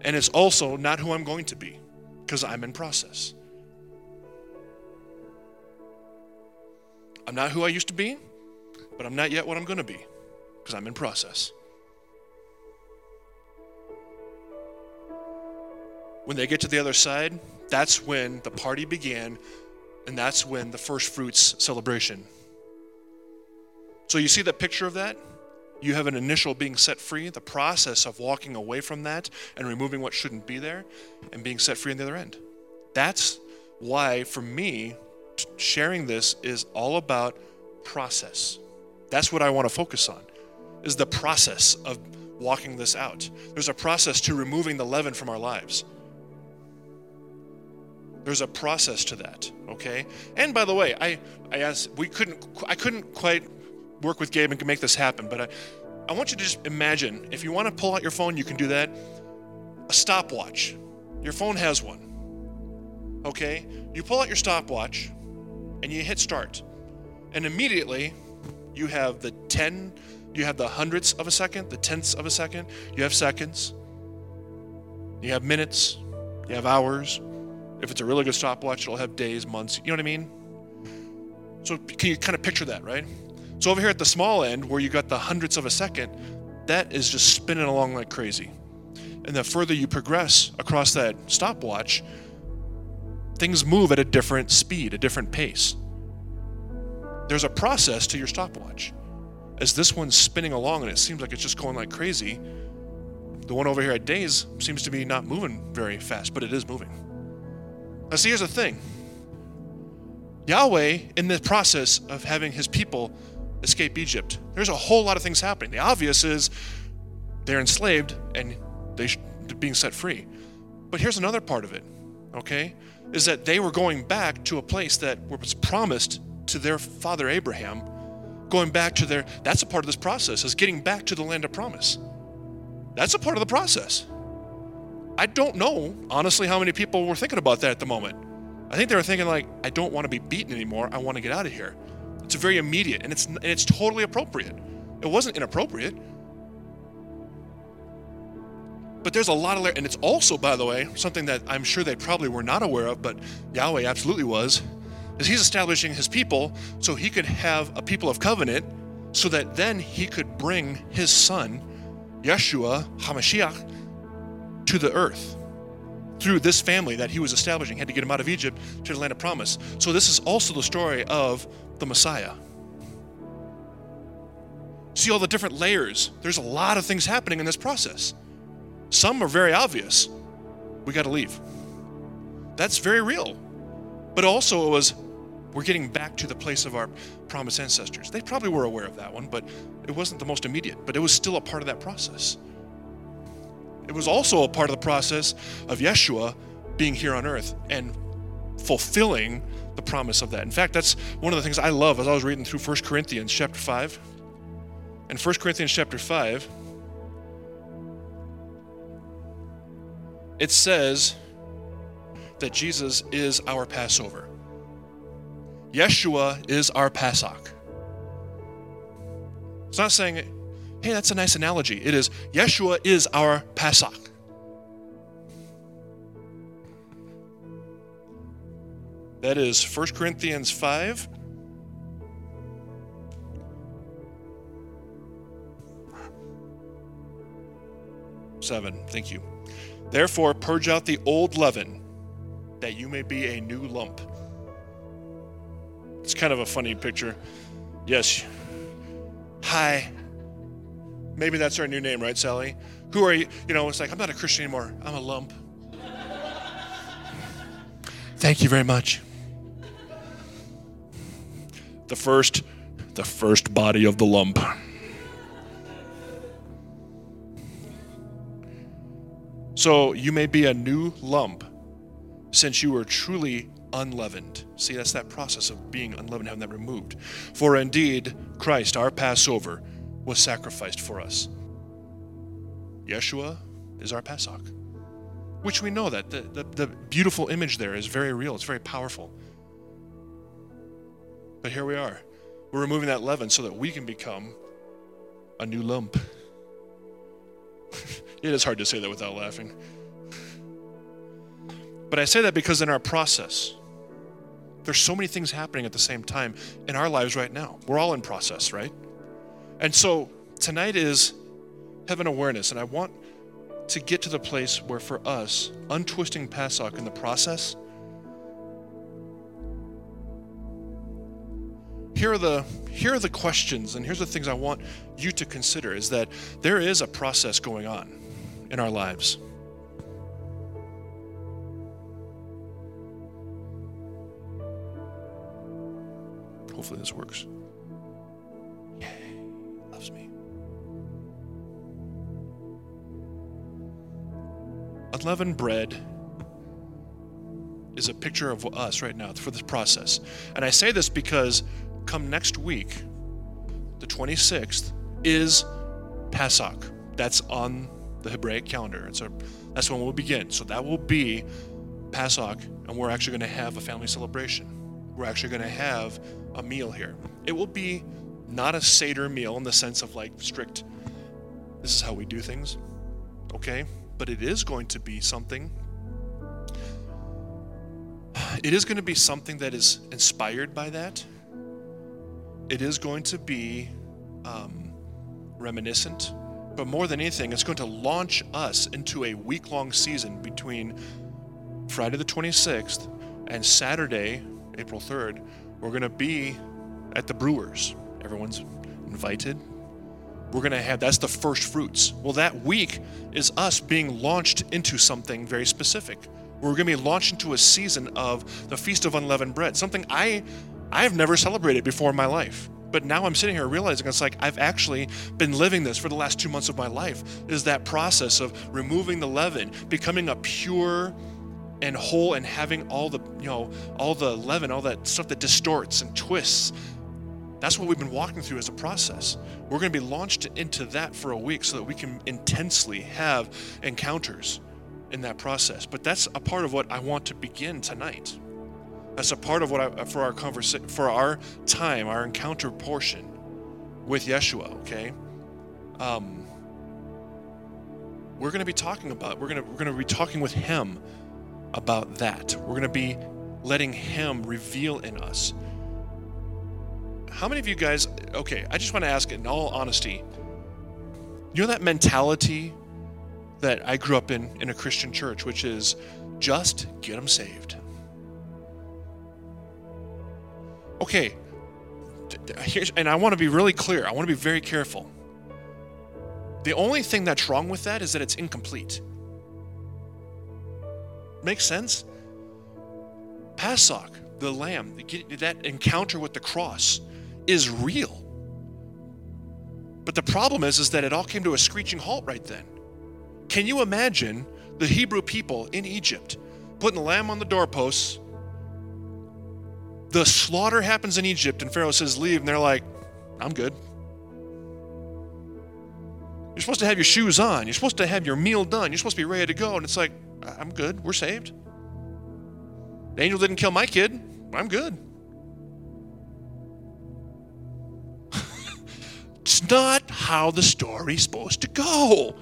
and it's also not who I'm going to be because I'm in process. I'm not who I used to be, but I'm not yet what I'm going to be because I'm in process. When they get to the other side, that's when the party began, and that's when the first fruits celebration. So you see that picture of that? You have an initial being set free, the process of walking away from that and removing what shouldn't be there, and being set free on the other end. That's why, for me, sharing this is all about process. That's what I want to focus on, is the process of walking this out. There's a process to removing the leaven from our lives. There's a process to that, okay? And by the way, I, I asked, we couldn't, I couldn't quite work with Gabe and make this happen, but I, I want you to just imagine if you want to pull out your phone, you can do that. A stopwatch. Your phone has one, okay? You pull out your stopwatch and you hit start, and immediately you have the 10, you have the hundredths of a second, the tenths of a second, you have seconds, you have minutes, you have hours, if it's a really good stopwatch, it'll have days, months. You know what I mean? So can you kind of picture that, right? So over here at the small end, where you got the hundredths of a second, that is just spinning along like crazy. And the further you progress across that stopwatch, things move at a different speed, a different pace. There's a process to your stopwatch. As this one's spinning along and it seems like it's just going like crazy, the one over here at days seems to be not moving very fast, but it is moving. Now, see, here's the thing Yahweh, in the process of having his people escape Egypt, there's a whole lot of things happening. The obvious is they're enslaved and they're being set free. But here's another part of it, okay? Is that they were going back to a place that was promised to their father Abraham, going back to their, that's a part of this process, is getting back to the land of promise. That's a part of the process. I don't know, honestly, how many people were thinking about that at the moment. I think they were thinking like, I don't want to be beaten anymore. I want to get out of here. It's very immediate, and it's and it's totally appropriate. It wasn't inappropriate. But there's a lot of, layer, and it's also, by the way, something that I'm sure they probably were not aware of, but Yahweh absolutely was, is He's establishing His people so He could have a people of covenant, so that then He could bring His Son, Yeshua Hamashiach, to the earth through this family that he was establishing, had to get him out of Egypt to the land of promise. So, this is also the story of the Messiah. See all the different layers. There's a lot of things happening in this process. Some are very obvious. We got to leave. That's very real. But also, it was we're getting back to the place of our promised ancestors. They probably were aware of that one, but it wasn't the most immediate. But it was still a part of that process. It was also a part of the process of Yeshua being here on earth and fulfilling the promise of that. In fact, that's one of the things I love as I was reading through 1 Corinthians chapter 5. In 1 Corinthians chapter 5, it says that Jesus is our Passover. Yeshua is our Passover. It's not saying, hey, that's a nice analogy. It is, Yeshua is our Passover. That is 1 Corinthians 5. Seven. Thank you. Therefore, purge out the old leaven, that you may be a new lump. It's kind of a funny picture. Yes. Hi. Maybe that's our new name, right, Sally? Who are you? You know, it's like, I'm not a Christian anymore. I'm a lump. Thank you very much. The first, the first body of the lump. So you may be a new lump since you were truly unleavened. See, that's that process of being unleavened, having that removed. For indeed, Christ, our Passover, was sacrificed for us. Yeshua is our Passover, which we know that the, the, the beautiful image there is very real, it's very powerful. But here we are. We're removing that leaven so that we can become a new lump. it is hard to say that without laughing. But I say that because in our process, there's so many things happening at the same time in our lives right now. We're all in process, right? And so tonight is heaven awareness, and I want to get to the place where for us, untwisting Passover in the process, here are the here are the questions and here's the things I want you to consider is that there is a process going on in our lives. Hopefully this works. Yay, loves me. Unleavened bread is a picture of us right now for this process. And I say this because come next week, the 26th, is Pesach. That's on the Hebraic calendar. It's a, that's when we'll begin. So that will be Pesach, and we're actually going to have a family celebration. We're actually going to have a meal here. It will be not a Seder meal in the sense of like strict, this is how we do things, okay? But it is going to be something. It is going to be something that is inspired by that. It is going to be um, reminiscent, but more than anything, it's going to launch us into a week long season between Friday the 26th and Saturday, April 3rd, we're going to be at the Brewers. Everyone's invited. We're going to have that's the first fruits. Well, that week is us being launched into something very specific. We're going to be launched into a season of the Feast of Unleavened Bread, something I I've never celebrated before in my life. But now I'm sitting here realizing it's like I've actually been living this for the last two months of my life. Is that process of removing the leaven, becoming a pure and whole and having all the you know all the leaven all that stuff that distorts and twists. That's what we've been walking through as a process. We're going to be launched into that for a week so that we can intensely have encounters in that process. But that's a part of what i want to begin tonight that's a part of what I, for our conversation for our time our encounter portion with yeshua okay um, we're going to be talking about we're going to we're going to be talking with him about that. We're going to be letting Him reveal in us. How many of you guys, okay, I just want to ask in all honesty, you know that mentality that I grew up in in a Christian church, which is just get them saved? Okay, here's, and I want to be really clear, I want to be very careful. The only thing that's wrong with that is that it's incomplete. Makes sense? Passover, the lamb, that encounter with the cross is real. But the problem is, is that it all came to a screeching halt right then. Can you imagine the Hebrew people in Egypt putting the lamb on the doorposts? The slaughter happens in Egypt, and Pharaoh says, Leave, and they're like, I'm good. You're supposed to have your shoes on. You're supposed to have your meal done. You're supposed to be ready to go. And it's like, I'm good. We're saved. The angel didn't kill my kid. I'm good. it's not how the story's supposed to go.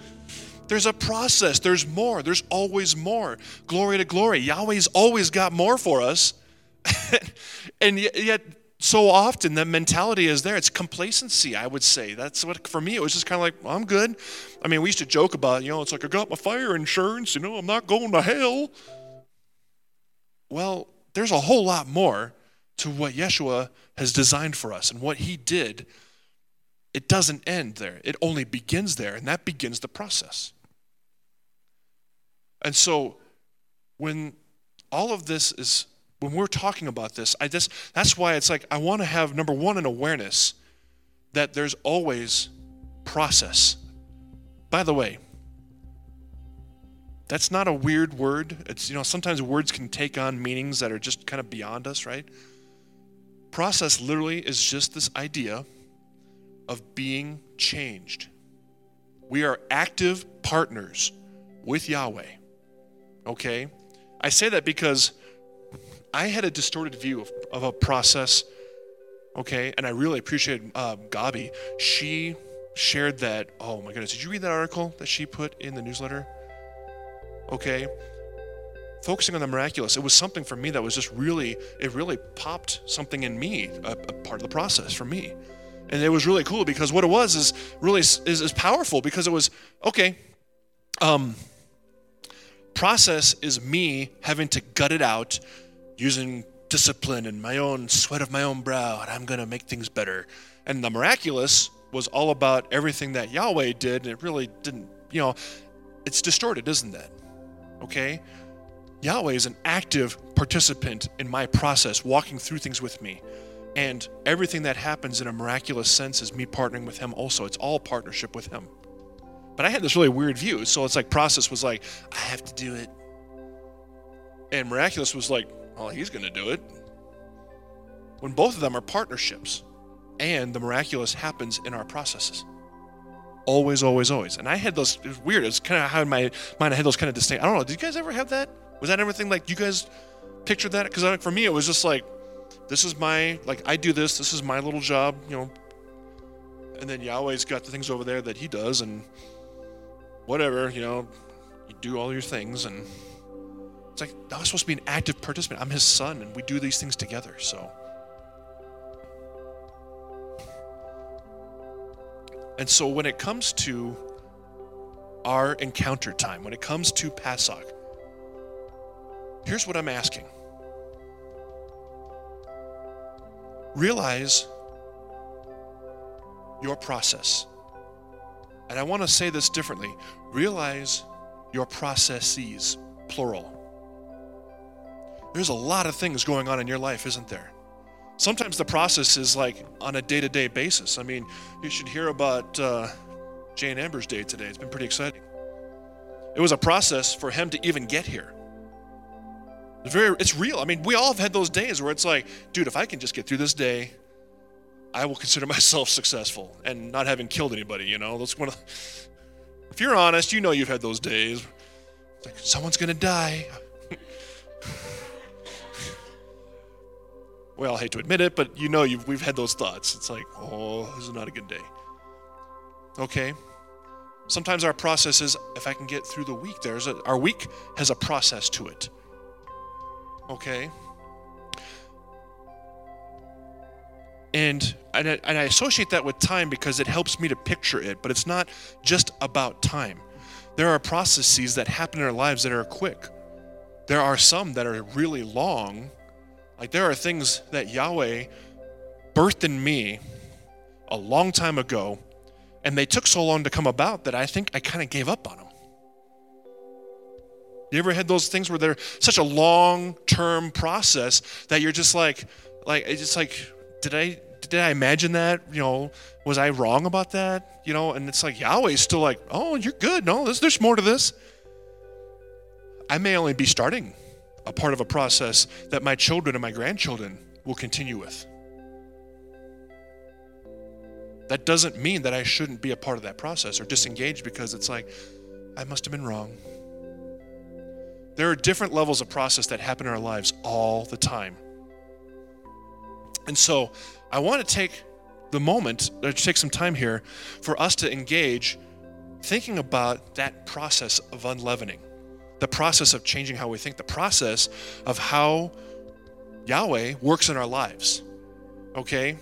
There's a process. There's more. There's always more. Glory to glory. Yahweh's always got more for us. and yet, so often the mentality is there. It's complacency, I would say. That's what, for me, it was just kind of like, well, I'm good. I mean, we used to joke about, you know, it's like, I got my fire insurance, you know, I'm not going to hell. Well, there's a whole lot more to what Yeshua has designed for us and what he did. It doesn't end there, it only begins there, and that begins the process. And so, when all of this is when we're talking about this, I just that's why it's like I want to have number one an awareness that there's always process. By the way, that's not a weird word. It's you know sometimes words can take on meanings that are just kind of beyond us, right? Process literally is just this idea of being changed. We are active partners with Yahweh. Okay? I say that because I had a distorted view of, of a process, okay, and I really appreciated uh, Gabi. She shared that. Oh my goodness, did you read that article that she put in the newsletter? Okay, focusing on the miraculous. It was something for me that was just really, it really popped something in me, a, a part of the process for me, and it was really cool because what it was is really is, is powerful because it was okay. Um, process is me having to gut it out using discipline and my own sweat of my own brow, and I'm going to make things better. And the miraculous was all about everything that Yahweh did, and it really didn't, you know, it's distorted, isn't it? Okay? Yahweh is an active participant in my process, walking through things with me. And everything that happens in a miraculous sense is me partnering with Him also. It's all partnership with Him. But I had this really weird view. So it's like process was like, I have to do it. And miraculous was like, well, he's going to do it. When both of them are partnerships and the miraculous happens in our processes. Always, always, always. And I had those, it was weird. It's kind of how in my mind I had those kind of distinct. I don't know. Did you guys ever have that? Was that everything like you guys pictured that? Because for me, it was just like, this is my, like, I do this. This is my little job, you know. And then Yahweh's got the things over there that he does, and whatever, you know, you do all your things, and it's like, I'm supposed to be an active participant. I'm his son, and we do these things together. So. And so when it comes to our encounter time, when it comes to Passover, here's what I'm asking. Realize your process. And I want to say this differently. Realize your processes, plural. There's a lot of things going on in your life, isn't there? Sometimes the process is like on a day to day basis. I mean, you should hear about uh, Jane Amber's day today. It's been pretty exciting. It was a process for him to even get here. It's very, it's real. I mean, we all have had those days where it's like, dude, if I can just get through this day, I will consider myself successful and not having killed anybody. You know, that's one of. If you're honest, you know you've had those days. It's like someone's gonna die. Well, I hate to admit it, but you know we've had those thoughts. It's like, oh, this is not a good day. Okay. Sometimes our process is, if I can get through the week, there's a, our week has a process to it. Okay. And, and I, and I associate that with time because it helps me to picture it, but it's not just about time. There are processes that happen in our lives that are quick. There are some that are really long like there are things that Yahweh birthed in me a long time ago, and they took so long to come about that I think I kind of gave up on them. You ever had those things where they're such a long-term process that you're just like, like it's just like, did I did I imagine that? You know, was I wrong about that? You know, and it's like Yahweh's still like, oh, you're good. No, there's, there's more to this. I may only be starting a part of a process that my children and my grandchildren will continue with. That doesn't mean that I shouldn't be a part of that process or disengage because it's like, I must have been wrong. There are different levels of process that happen in our lives all the time. And so I want to take the moment, or take some time here for us to engage thinking about that process of unleavening, the process of changing how we think, the process of how Yahweh works in our lives. Okay?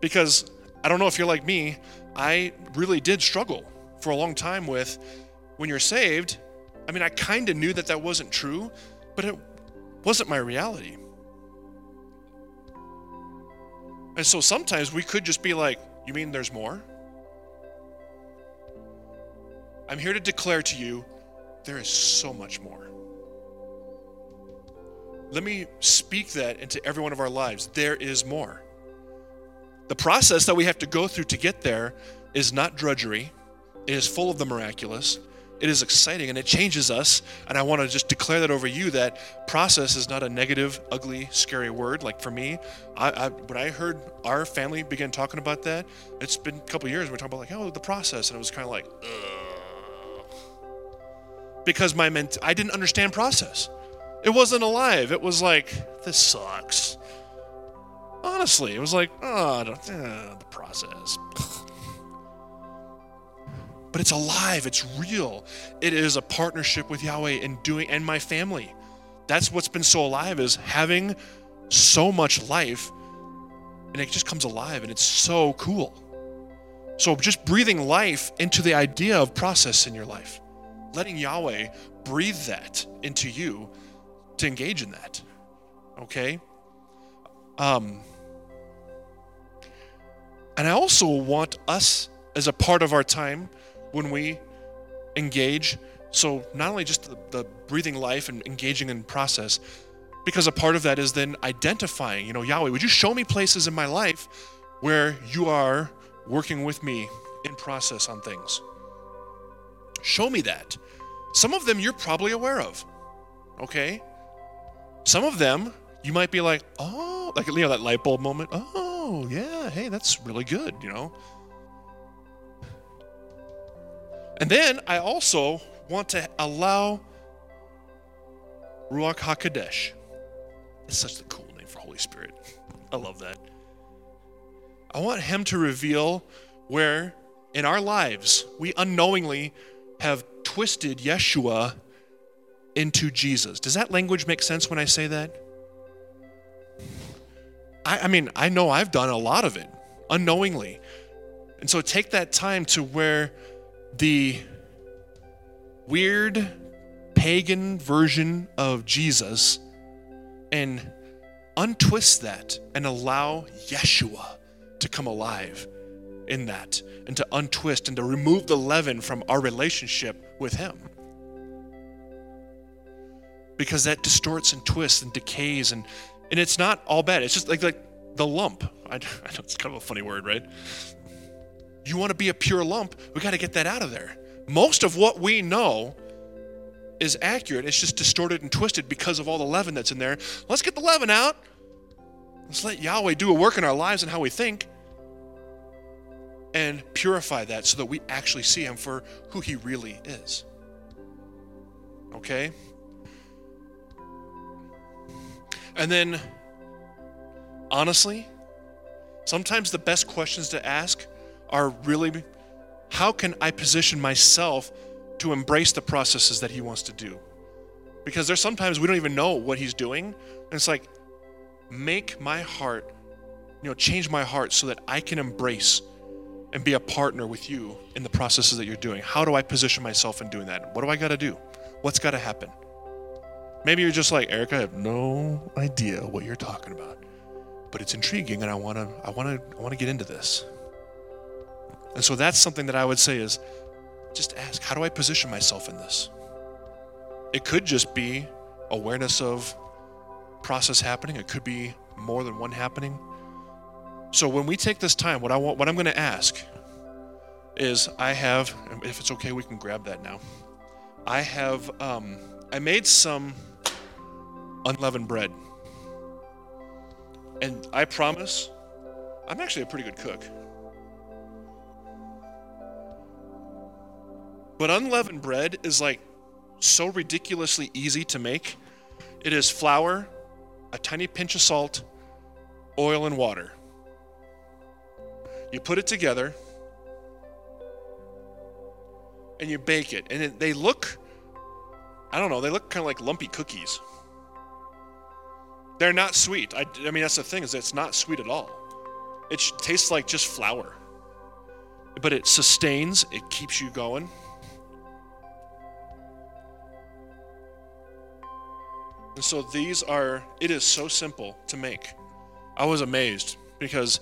Because I don't know if you're like me, I really did struggle for a long time with when you're saved. I mean, I kind of knew that that wasn't true, but it wasn't my reality. And so sometimes we could just be like, You mean there's more? I'm here to declare to you there is so much more. Let me speak that into every one of our lives. There is more. The process that we have to go through to get there is not drudgery, it is full of the miraculous. It is exciting and it changes us. And I want to just declare that over you that process is not a negative, ugly, scary word. Like for me, I, I, when I heard our family begin talking about that, it's been a couple years. We're talking about like, oh, the process, and it was kind of like, Ugh. Because my ment- I didn't understand process. It wasn't alive. It was like, this sucks. Honestly, it was like, oh, uh, the process but it's alive, it's real. It is a partnership with Yahweh and doing and my family. That's what's been so alive is having so much life and it just comes alive and it's so cool. So just breathing life into the idea of process in your life. Letting Yahweh breathe that into you to engage in that. Okay? Um and I also want us as a part of our time when we engage. So, not only just the, the, breathing life and engaging in process, because a part of that is then identifying, you know, Yahweh, would you show me places in my life where you are working with me in process on things? Show me that. Some of them you're probably aware of, okay? Some of them you might be like, oh, like, you know, that light bulb moment. Oh, yeah, hey, that's really good, you know? And then I also want to allow Ruach HaKodesh. It's such a cool name for Holy Spirit. I love that. I want Him to reveal where in our lives we unknowingly have twisted Yeshua into Jesus. Does that language make sense when I say that? I, I mean, I know I've done a lot of it unknowingly. And so take that time to where the weird pagan version of Jesus and untwist that and allow Yeshua to come alive in that and to untwist and to remove the leaven from our relationship with Him. Because that distorts and twists and decays and and it's not all bad. It's just like like the lump. I, I know it's kind of a funny word, right? you want to be a pure lump, we got to get that out of there. Most of what we know is accurate. It's just distorted and twisted because of all the leaven that's in there. Let's get the leaven out. Let's let Yahweh do a work in our lives and how we think and purify that so that we actually see Him for who He really is. Okay? And then, honestly, sometimes the best questions to ask are really how can I position myself to embrace the processes that he wants to do? Because there's sometimes we don't even know what he's doing. And it's like, make my heart, you know, change my heart so that I can embrace and be a partner with you in the processes that you're doing. How do I position myself in doing that? What do I got to do? What's got to happen? Maybe you're just like, Eric, I have no idea what you're talking about. But it's intriguing and I want to I want to I want to get into this. And so that's something that I would say is just ask, how do I position myself in this? It could just be awareness of process happening. It could be more than one happening. So when we take this time, what I want what I'm going to ask is I have if it's okay we can grab that now. I have um, I made some unleavened bread. And I promise I'm actually a pretty good cook. But unleavened bread is like so ridiculously easy to make. It is flour, a tiny pinch of salt, oil, and water. You put it together and you bake it. And it, they look, I don't know, they look kind of like lumpy cookies. They're not sweet. I, I mean, that's the thing is it's not sweet at all. It tastes like just flour. But it sustains, it keeps you going. And so these are, it is so simple to make. I was amazed because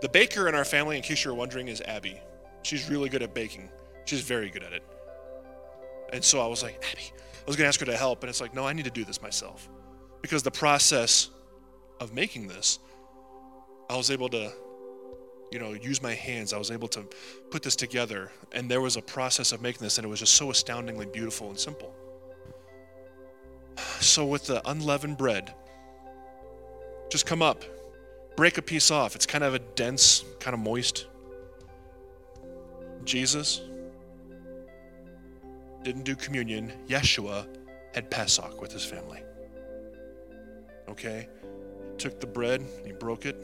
the baker in our family, in case you're wondering, is Abby. She's really good at baking. She's very good at it. And so I was like, Abby, I was going to ask her to help. And it's like, no, I need to do this myself. Because the process of making this, I was able to, you know, use my hands. I was able to put this together. And there was a process of making this, and it was just so astoundingly beautiful and simple. So with the unleavened bread, just come up, break a piece off. It's kind of a dense, kind of moist. Jesus didn't do communion. Yeshua had Pesach with his family. Okay? He Took the bread, he broke it,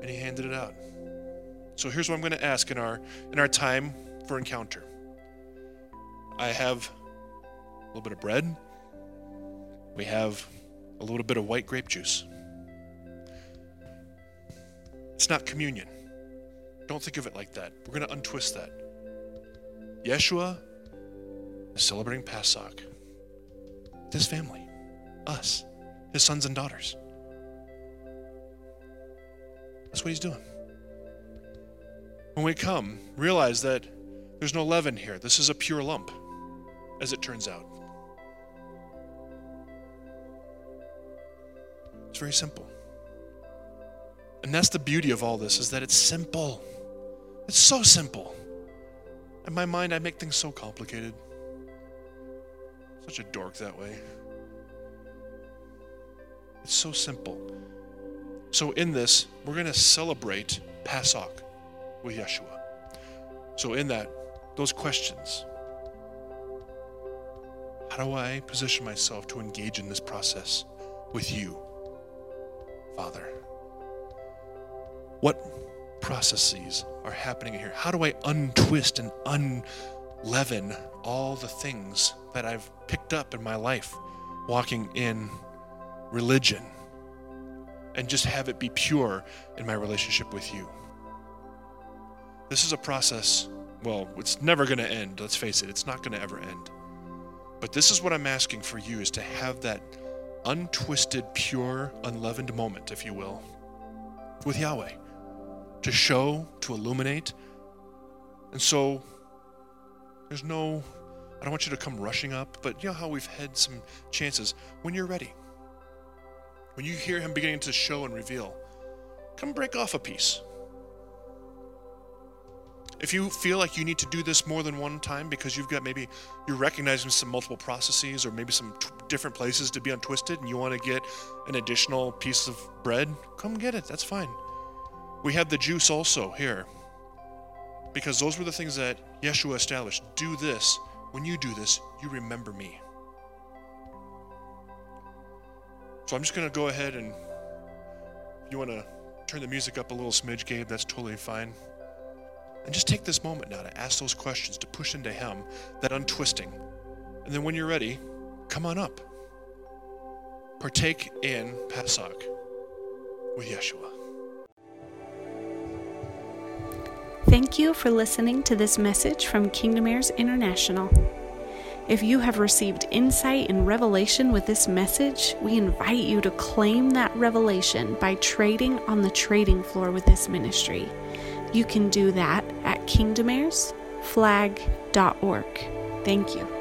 and he handed it out. So here's what I'm going to ask in our in our time for encounter. I have a little bit of bread. We have a little bit of white grape juice. It's not communion. Don't think of it like that. We're going to untwist that. Yeshua is celebrating Pesach with his family, us, his sons and daughters. That's what he's doing. When we come, realize that there's no leaven here. This is a pure lump, as it turns out. It's very simple. And that's the beauty of all this is that it's simple. It's so simple. In my mind, I make things so complicated. Such a dork that way. It's so simple. So, in this, we're going to celebrate Pesach with Yeshua. So, in that, those questions how do I position myself to engage in this process with you? Father? What processes are happening here? How do I untwist and unleaven all the things that I've picked up in my life walking in religion and just have it be pure in my relationship with you? This is a process, well, it's never going to end. Let's face it, it's not going to ever end. But this is what I'm asking for you is to have that untwisted, pure, unleavened moment, if you will, with Yahweh to show, to illuminate. And so there's no, I don't want you to come rushing up, but you know how we've had some chances. When you're ready, when you hear Him beginning to show and reveal, come break off a piece. If you feel like you need to do this more than one time because you've got maybe you're recognizing some multiple processes or maybe some t- different places to be untwisted and you want to get an additional piece of bread, come get it. That's fine. We have the juice also here because those were the things that Yeshua established. Do this. When you do this, you remember me. So I'm just going to go ahead and if you want to turn the music up a little smidge, Gabe, that's totally fine. And just take this moment now to ask those questions, to push into Him, that untwisting. And then when you're ready, come on up. Partake in Pesach with Yeshua. Thank you for listening to this message from Kingdom Heirs International. If you have received insight and revelation with this message, we invite you to claim that revelation by trading on the trading floor with this ministry. You can do that at kingdomheirsflag.org. Thank you.